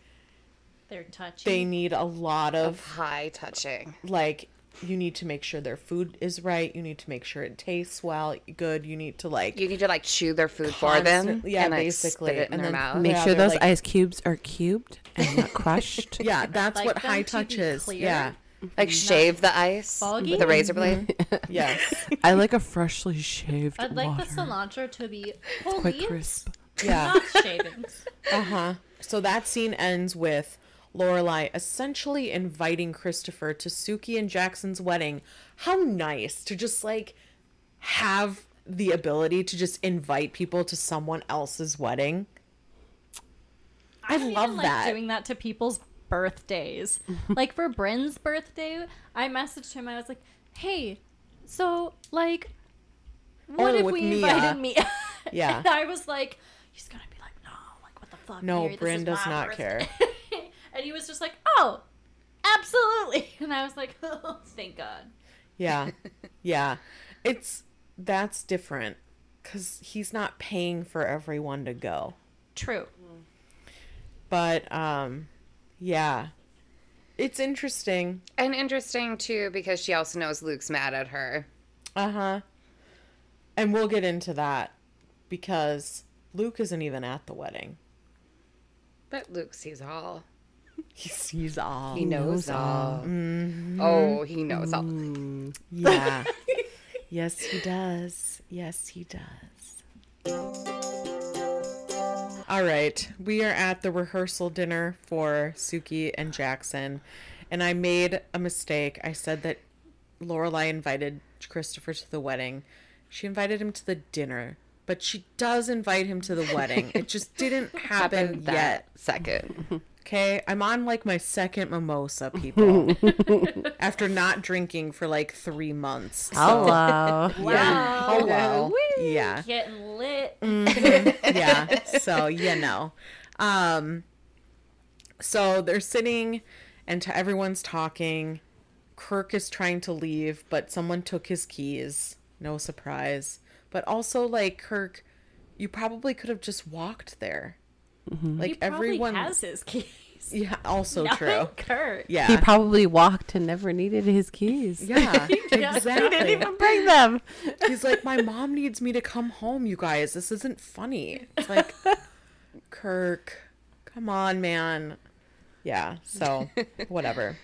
They're touchy. they need a lot of High touching. like you need to make sure their food is right. You need to make sure it tastes well, good. You need to like You need to like chew their food for them. Constant- yeah, and, like, basically, spit it in and their then mouth. Make Yeah, sure they're those like- ice cubes are cubed and not crushed. yeah, that's Like what them high to touch be is. clear. Yeah. Like shave the ice Foggy? with a razor blade. Yes. I like a freshly shaved I'd like water. the cilantro to be whole Quite leaves, crisp. Yeah. not shavings. Uh huh. So that scene ends with Lorelai essentially inviting Christopher to Sookie and Jackson's wedding. How nice to just like have the ability to just invite people to someone else's wedding. I, don't love even that. Like doing that to people's birthdays. like for Bryn's birthday, I messaged him. I was like, "Hey, so like, what Oh, if we Mia. invited me?" Yeah. and I was like, "He's gonna be like, no, like what the fuck? No, Mary, Bryn does not birthday." care. and he was just like, "Oh, absolutely." And I was like, "Oh, thank God." Yeah. Yeah. It's that's different cuz he's not paying for everyone to go. True. But um yeah. It's interesting. And interesting too because she also knows Luke's mad at her. Uh-huh. And we'll get into that because Luke isn't even at the wedding. But Luke sees all. He sees all. He knows, all. Mm-hmm. Oh, he knows all. Yeah. yes, he does. Yes, he does. All right, we are at the rehearsal dinner for Sookie and Jackson, and I made a mistake. I said that Lorelai invited Christopher to the wedding. She invited him to the dinner, but she does invite him to the wedding. It just didn't happen yet. second. Okay, I'm on like my second mimosa, people. After not drinking for like three months. So, Hello. yeah. Hello. Yeah. Getting lit. Yeah. So, you know. Um so they're sitting and to everyone's talking. Kirk is trying to leave, but someone took his keys. No surprise. But also like Kirk, you probably could have just walked there. Mm-hmm. Like he probably everyone has his keys. Yeah, also Not true. Kurt. Yeah. He probably walked and never needed his keys. Yeah, exactly. He didn't even Bring them. He's like, my mom needs me to come home, you guys. This isn't funny. It's like, Kirk, come on, man. Yeah, so whatever.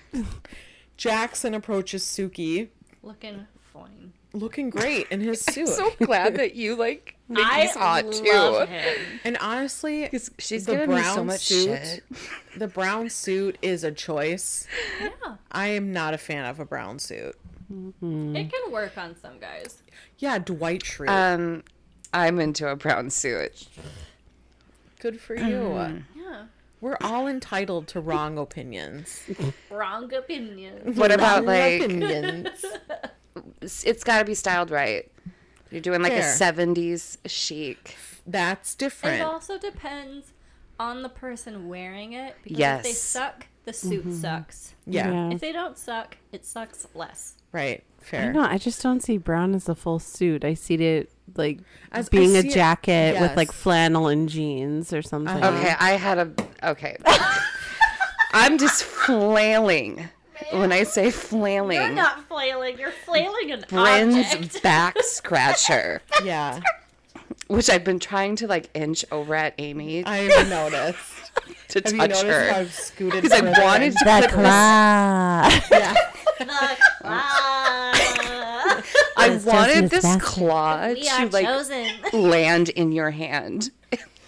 Jackson approaches Sookie, Looking fine. Looking great in his suit. so glad that you like think I he's hot love too. him. and honestly, She's the giving me brown so much suit, shit. the brown suit is a choice. Yeah. I am not a fan of a brown suit. It can work on some guys. Yeah, Dwight Schrute. Um, I'm into a brown suit. Good for you. Yeah. We're all entitled to wrong opinions. Wrong opinions. What about like opinions? It's- it's got to be styled right? You're doing like Fair. a 70s chic. That's different. It also depends on the person wearing it. Because if they suck, the suit sucks. Yeah, If they don't suck, it sucks less. right. I Fair. know. I just don't see brown as a full suit. I see it like As- being a see it- jacket with like flannel and jeans or something. Uh-huh. Okay, I had a okay. I'm just flailing. When I say flailing, You're not flailing. You're flailing an Bryn's object. back scratcher, Yeah, which I've been trying to like inch over at Amy I've noticed. to Have touch noticed her. how I've scooted? Because I wanted in? to The put this, class. Yeah, The claw. I It's wanted this Basket. claw we to like chosen. land in your hand,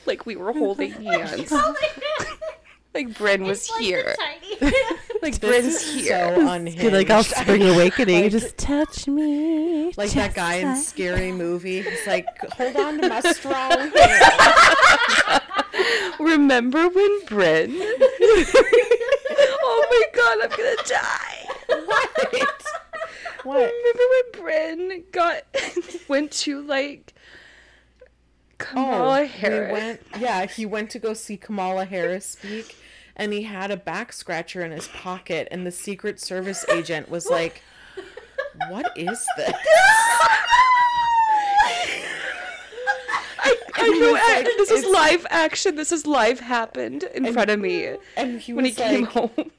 like we were holding hands, like Bryn was It's like the here, tiny- like this Bryn's is here. so unhinged. Like off Spring Awakening, like, just touch me. Like that guy in Scary Movie. He's like, hold on to my strong. Remember when Bryn? oh my god, I'm gonna die. What? What? Remember when Bryn got went to like oh, Kamala oh, Harris? Went, yeah, he went to go see Kamala Harris speak and he had a back scratcher in his pocket, and the Secret Service agent was like, "What is this?" I know. like, this is live action. This is live happened in front of me And he when he was came home.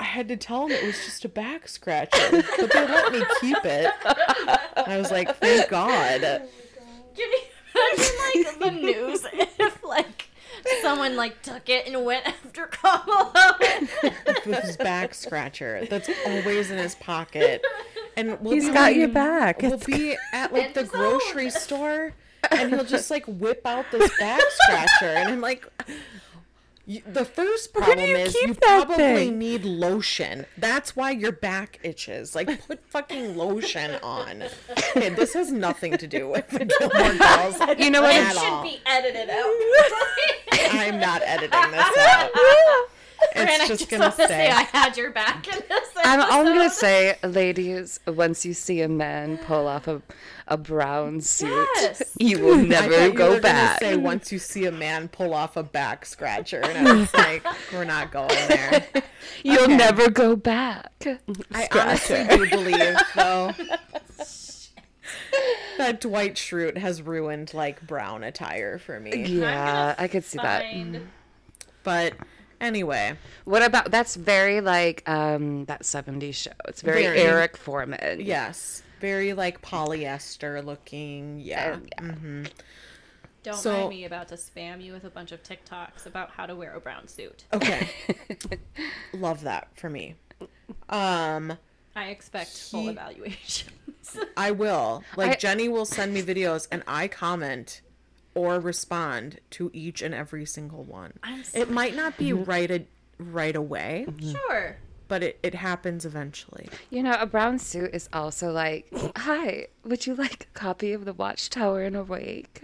I had to tell him it was just a back scratcher, but they let me keep it. I was like, thank God. Can you imagine like the news if like someone like took it and went after Kamala? With his back scratcher that's always in his pocket. And we'll He's be got like, your back. We'll It's be at like And the grocery own. store and he'll just like whip out this back scratcher and I'm like you, the first do problem you is keep you that probably thing? need lotion. That's why your back itches. Like put fucking lotion on. Okay, this has nothing to do with the Gilmore Girls. You know what? at it should all. be edited out. I'm not editing this out. I It's just just gonna want to say stay. I had your back in this. I'm, I'm gonna say, ladies, once you see a man pull off a, a brown suit, Yes. you will I never you go were back. Say once you see a man pull off a back scratcher, and I was like, "We're not going there." You'll Okay. never go back. I honestly do believe, though, that Dwight Schrute has ruined like brown attire for me. Yeah, I could see that. But anyway, What about that's very like um that 70s show. It's very, Very. Eric Forman. yes, very like polyester looking. Yeah. Yeah. Don't So- mind me about to spam you with a bunch of TikToks about how to wear a brown suit. Okay. Love that for me. Um. I expect full evaluations. I will. Like I- Jenny will send me videos and I comment or respond to each and every single one. I'm so- It might not be right a, right away, sure. But it, it happens eventually. You know, a brown suit is also like, "Hi, would you like a copy of The Watchtower and Awake?"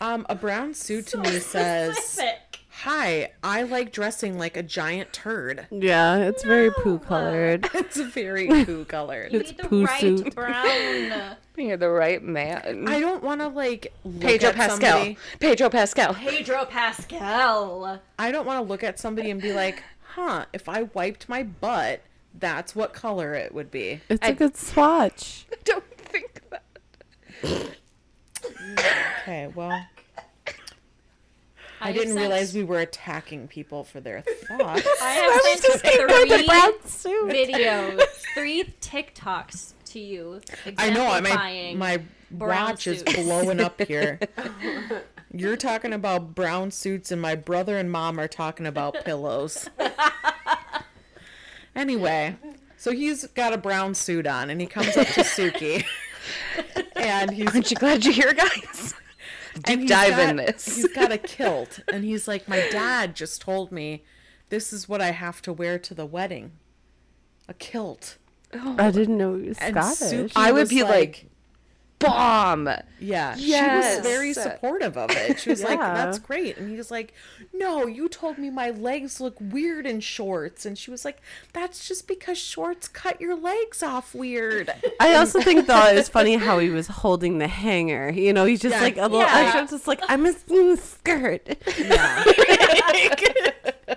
Um a brown suit to me says, Specific. "Hi, I like dressing like a giant turd." Yeah, it's very poo colored. It's very poo colored. You It's need the poo right suit. brown. You're the right man. I don't want to like look Pedro at Pascal. somebody. Pedro Pascal. Pedro Pascal. I don't want to look at somebody and be like, "Huh, if I wiped my butt, that's what color it would be." It's I- a good swatch. I don't think that. Okay, well, I, have didn't sent- realize we were attacking people for their thoughts. I have sent three suit. videos, three TikToks to you. I know, I my my brown watch is blowing up here. You're talking about brown suits, and my brother and mom are talking about pillows. Anyway, so he's got a brown suit on, and he comes up to Sookie, and he's Aren't you glad you're here, guys? Deep he's dive in this. He's got a kilt, and he's like, "My dad just told me this is what I have to wear to the wedding, a kilt." I didn't know he was Scottish. Sookie I would was be like, Bomb. Yeah, she was very supportive of it. She was like, "That's great," and he was like, "No, you told me my legs look weird in shorts," and she was like, "That's just because shorts cut your legs off weird." I also think though it was funny how he was holding the hanger. You know, he's just Yeah. like a little Yeah. extra, just like I'm a skirt. Yeah.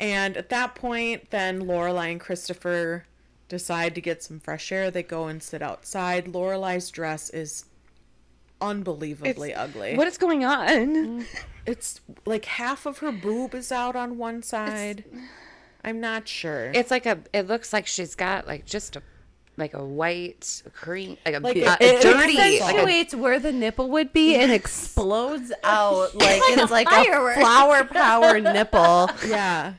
and at that point, then Lorelai and Christopher decide to get some fresh air. They go and sit outside. Lorelai's dress is unbelievably ugly. What is going on? It's like half of her boob is out on one side. I'm not sure. It's like a. It looks like she's got like just a, like a white cream, like a, Like uh, a- a dirty, like a, accentuates where the nipple would be and explodes out like it's like firework. a flower power nipple. yeah.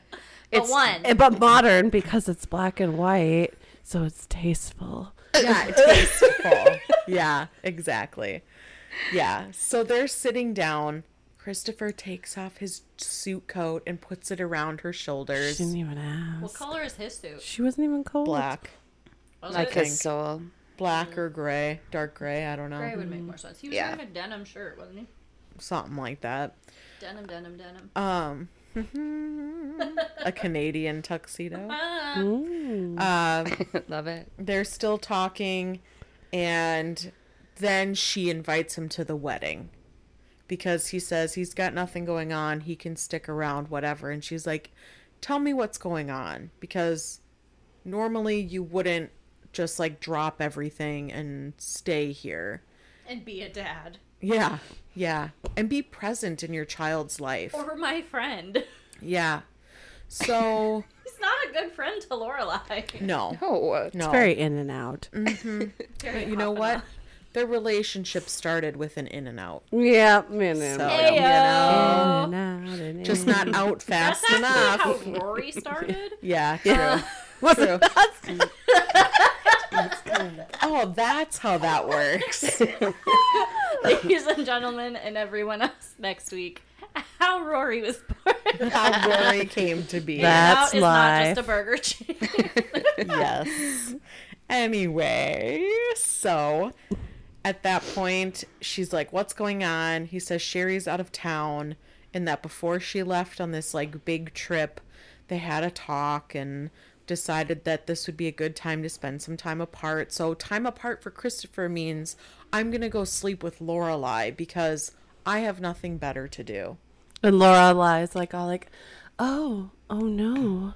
But one. But modern because it's black and white, so it's tasteful. Yeah, tasteful. yeah, exactly. Yeah. So they're sitting down. Christopher takes off his suit coat and puts it around her shoulders. She didn't even ask. What color is his suit? She wasn't even cold. Black. Was like it? his soul. Black or gray. Dark gray, I don't know. Gray would make more sense. He was Yeah. wearing a denim shirt, wasn't he? Something like that. Denim, denim, denim. Um a Canadian tuxedo. Um Love it. they're still talking. And then she invites him to the wedding because he says he's got nothing going on. He can stick around, whatever. And she's like, Tell me what's going on. Because normally you wouldn't just like drop everything and stay here. And be a dad. Yeah. Yeah. And be present in your child's life. Or my friend. Yeah. So, He's not a good friend to Lorelai. no. Oh, No. Very in and out. Mm-hmm. But you know what? Their relationship started with an in and out. Yeah, man. man, So, man. you know, In and out and just in. not out That's fast enough. actually how Rory started. Yeah, true. true. oh, that's how that works. Ladies and gentlemen, and everyone else next week, how Rory was born. how Rory came to be. That's Now is not just a burger chain. yes. Anyway, so at that point, she's like, What's going on? He says Sherry's out of town, and that before she left on this like big trip, they had a talk and decided that this would be a good time to spend some time apart. So, time apart for Christopher means I'm gonna go sleep with Lorelai because I have nothing better to do. And Lorelai's like all like, oh, oh no,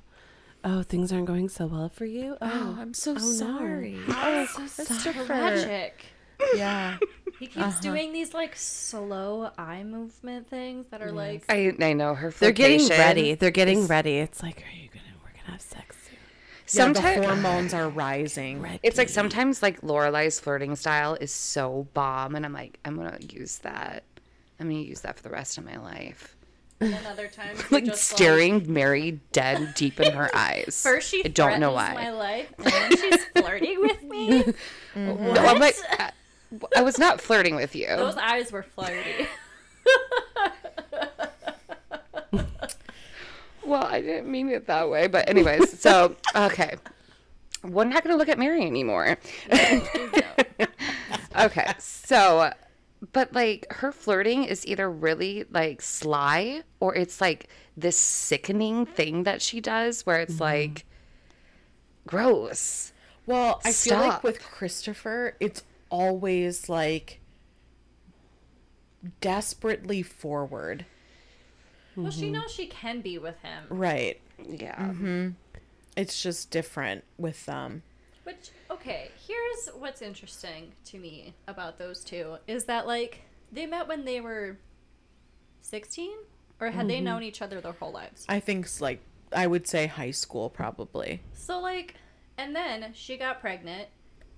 oh things aren't going so well for you. Oh, Oh, I'm so oh no. sorry. oh, Christopher. Tragic. Yeah. He keeps uh-huh. doing these like slow eye movement things that are like I I know her. They're getting ready. They're getting ready. It's like, are you gonna? We're gonna have sex soon. Yeah, the hormones are rising. it's like sometimes like Lorelai's flirting style is so bomb, and I'm like, I'm gonna use that. I'm gonna use that for the rest of my life. and other times Like you're just staring Mary dead deep in her eyes. First she I don't know why. my life, and then she's flirting with me. No, I'm like, I, I was not flirting with you. Those eyes were flirty. Well, I didn't mean it that way, but anyways, so okay, we're not gonna look at Mary anymore. okay, so, but like her flirting is either really like sly or it's like this sickening thing that she does where it's mm-hmm. like gross. Well, I feel like with Christopher, it's always like desperately forward. Well, she mm-hmm. knows she can be with him. Right. Yeah. Mm-hmm. It's just different with them. Which, okay, here's what's interesting to me about those two is that, like, they met when they were 16? Or had they mm-hmm. known each other their whole lives? I think it's like I would say high school probably. So, like, and then she got pregnant,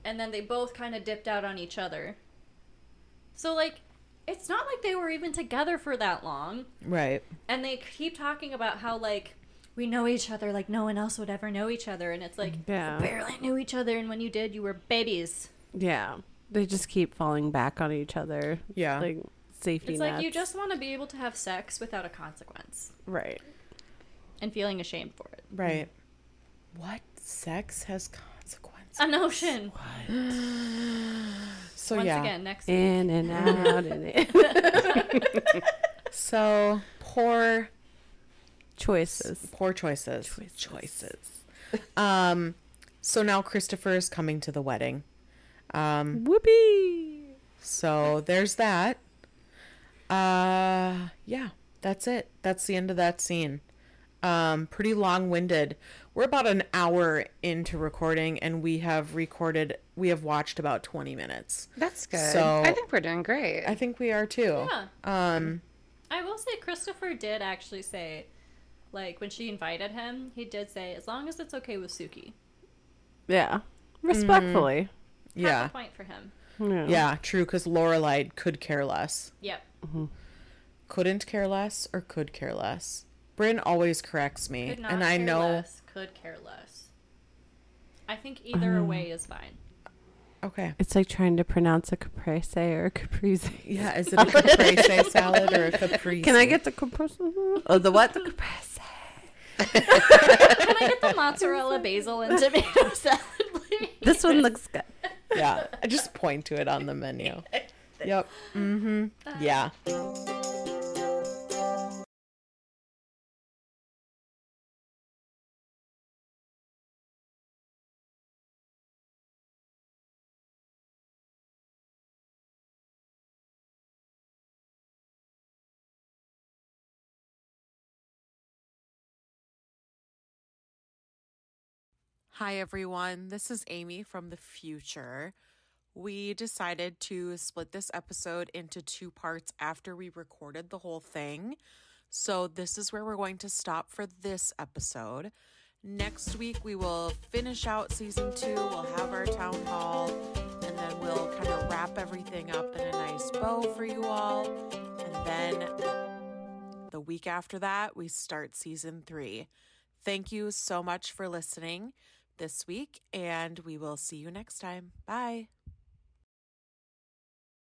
and then they both kind of dipped out on each other. So, like, it's not like they were even together for that long. Right. And they keep talking about how, like, we know each other like no one else would ever know each other. And it's like, Yeah. you barely knew each other, and when you did, you were babies. Yeah, they just keep falling back on each other. Yeah. like safety It's nets. like you just want to be able to have sex without a consequence right. and feeling ashamed for it. Right. What sex has consequences? A notion. So Once yeah. again, next In and out and in. So poor choices. poor choices. Choices. Um so now Christopher is coming to the wedding. Um Whoopee. So there's that. Uh yeah, that's it. That's the end of that scene. Um pretty long-winded. We're about an hour into recording and we have recorded we have watched about 20 minutes. That's good. So- I think we're doing great. I think we are too. Yeah. Um I will say Christopher did actually say, like when she invited him, he did say as long as it's okay with Sookie. Yeah, respectfully. Half yeah. a point for him. Yeah. Yeah, true cuz Lorelai could care less. Yep. Couldn't care less or could care less. Bryn always corrects me Could not and I care know less. Could care less. I think either Um, way is fine. Okay. It's like trying to pronounce a caprese or a caprese. Yeah, is it a caprese salad or a caprese? Can I get the caprese? Oh, the what? The caprese. Can I get the mozzarella, basil, and tomato salad, please? This one looks good. Yeah, I just point to it on the menu. Yep. Mm Mhm. Yeah. Hi, everyone. This is Amy from the future. We decided to split this episode into two parts after we recorded the whole thing. So, this is where we're going to stop for this episode. Next week, we will finish out season two. We'll have our town hall, and then we'll kind of wrap everything up in a nice bow for you all. And then the week after that, we start season three. Thank you so much for listening this week, and we will see you next time. Bye.